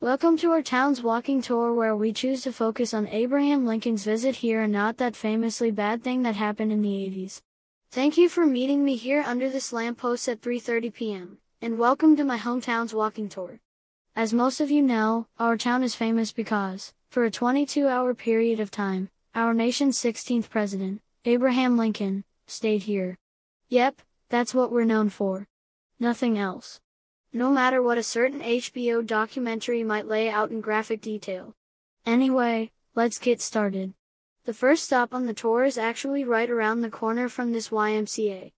Welcome to our town's walking tour where we choose to focus on Abraham Lincoln's visit here and not that famously bad thing that happened in the 80s. Thank you for meeting me here under this lamppost at 3:30 p.m. and welcome to my hometown's walking tour. As most of you know, our town is famous because, for a 22-hour period of time, our nation's 16th president, Abraham Lincoln, stayed here. Yep, that's what we're known for. Nothing else no matter what a certain HBO documentary might lay out in graphic detail. Anyway, let's get started. The first stop on the tour is actually right around the corner from this YMCA.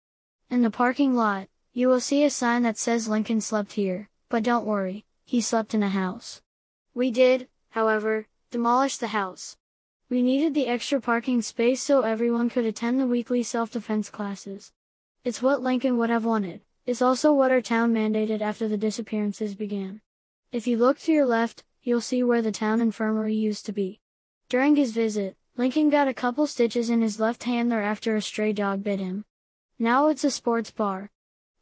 In the parking lot, you will see a sign that says Lincoln slept here, but don't worry, he slept in a house. We did, however, demolish the house. We needed the extra parking space so everyone could attend the weekly self-defense classes. It's what Lincoln would have wanted is also what our town mandated after the disappearances began. If you look to your left, you'll see where the town infirmary used to be. During his visit, Lincoln got a couple stitches in his left hand there after a stray dog bit him. Now it's a sports bar.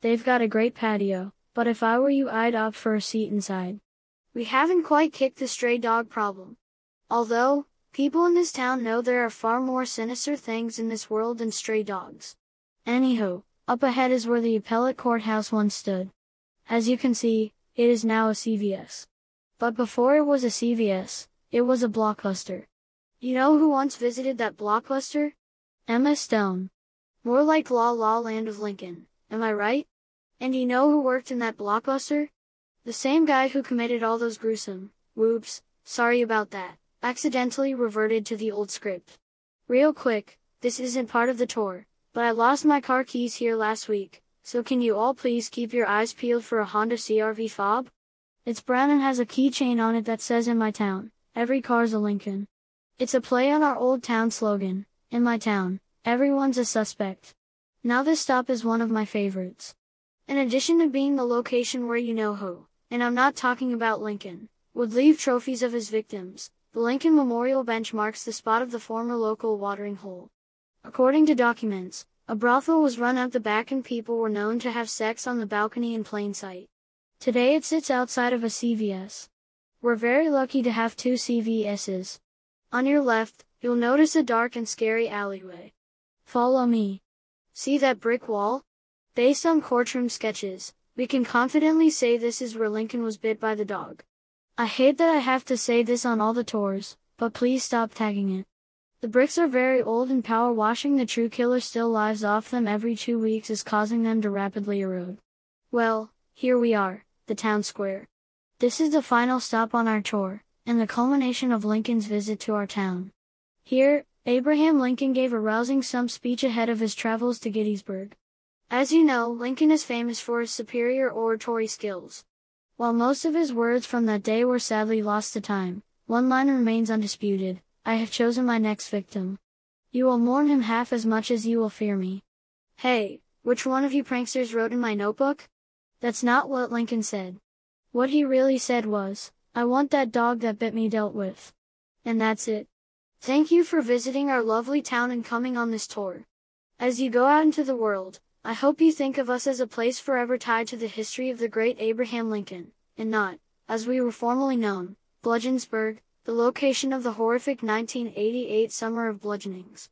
They've got a great patio, but if I were you I'd opt for a seat inside. We haven't quite kicked the stray dog problem. Although, people in this town know there are far more sinister things in this world than stray dogs. Anywho, up ahead is where the appellate courthouse once stood. As you can see, it is now a CVS. But before it was a CVS, it was a blockbuster. You know who once visited that blockbuster? Emma Stone. More like La La Land of Lincoln, am I right? And you know who worked in that blockbuster? The same guy who committed all those gruesome, whoops, sorry about that, accidentally reverted to the old script. Real quick, this isn't part of the tour, but I lost my car keys here last week, so can you all please keep your eyes peeled for a Honda CRV fob? It's brown and has a keychain on it that says in my town, every car's a Lincoln. It's a play on our old town slogan, in my town, everyone's a suspect. Now this stop is one of my favorites. In addition to being the location where you know who, and I'm not talking about Lincoln, would leave trophies of his victims, the Lincoln Memorial Bench marks the spot of the former local watering hole. According to documents, a brothel was run out the back and people were known to have sex on the balcony in plain sight. Today it sits outside of a CVS. We're very lucky to have two CVS's. On your left, you'll notice a dark and scary alleyway. Follow me. See that brick wall? Based on courtroom sketches, we can confidently say this is where Lincoln was bit by the dog. I hate that I have to say this on all the tours, but please stop tagging it. The bricks are very old and power washing the true killer still lives off them every two weeks is causing them to rapidly erode. Well, here we are, the town square. This is the final stop on our tour, and the culmination of Lincoln's visit to our town. Here, Abraham Lincoln gave a rousing stump speech ahead of his travels to Gettysburg. As you know, Lincoln is famous for his superior oratory skills. While most of his words from that day were sadly lost to time, one line remains undisputed. I have chosen my next victim. You will mourn him half as much as you will fear me. Hey, which one of you pranksters wrote in my notebook? That's not what Lincoln said. What he really said was, I want that dog that bit me dealt with. And that's it. Thank you for visiting our lovely town and coming on this tour. As you go out into the world, I hope you think of us as a place forever tied to the history of the great Abraham Lincoln, and not, as we were formerly known, Bludgeonsburg, the location of the horrific 1988 Summer of Bludgeonings.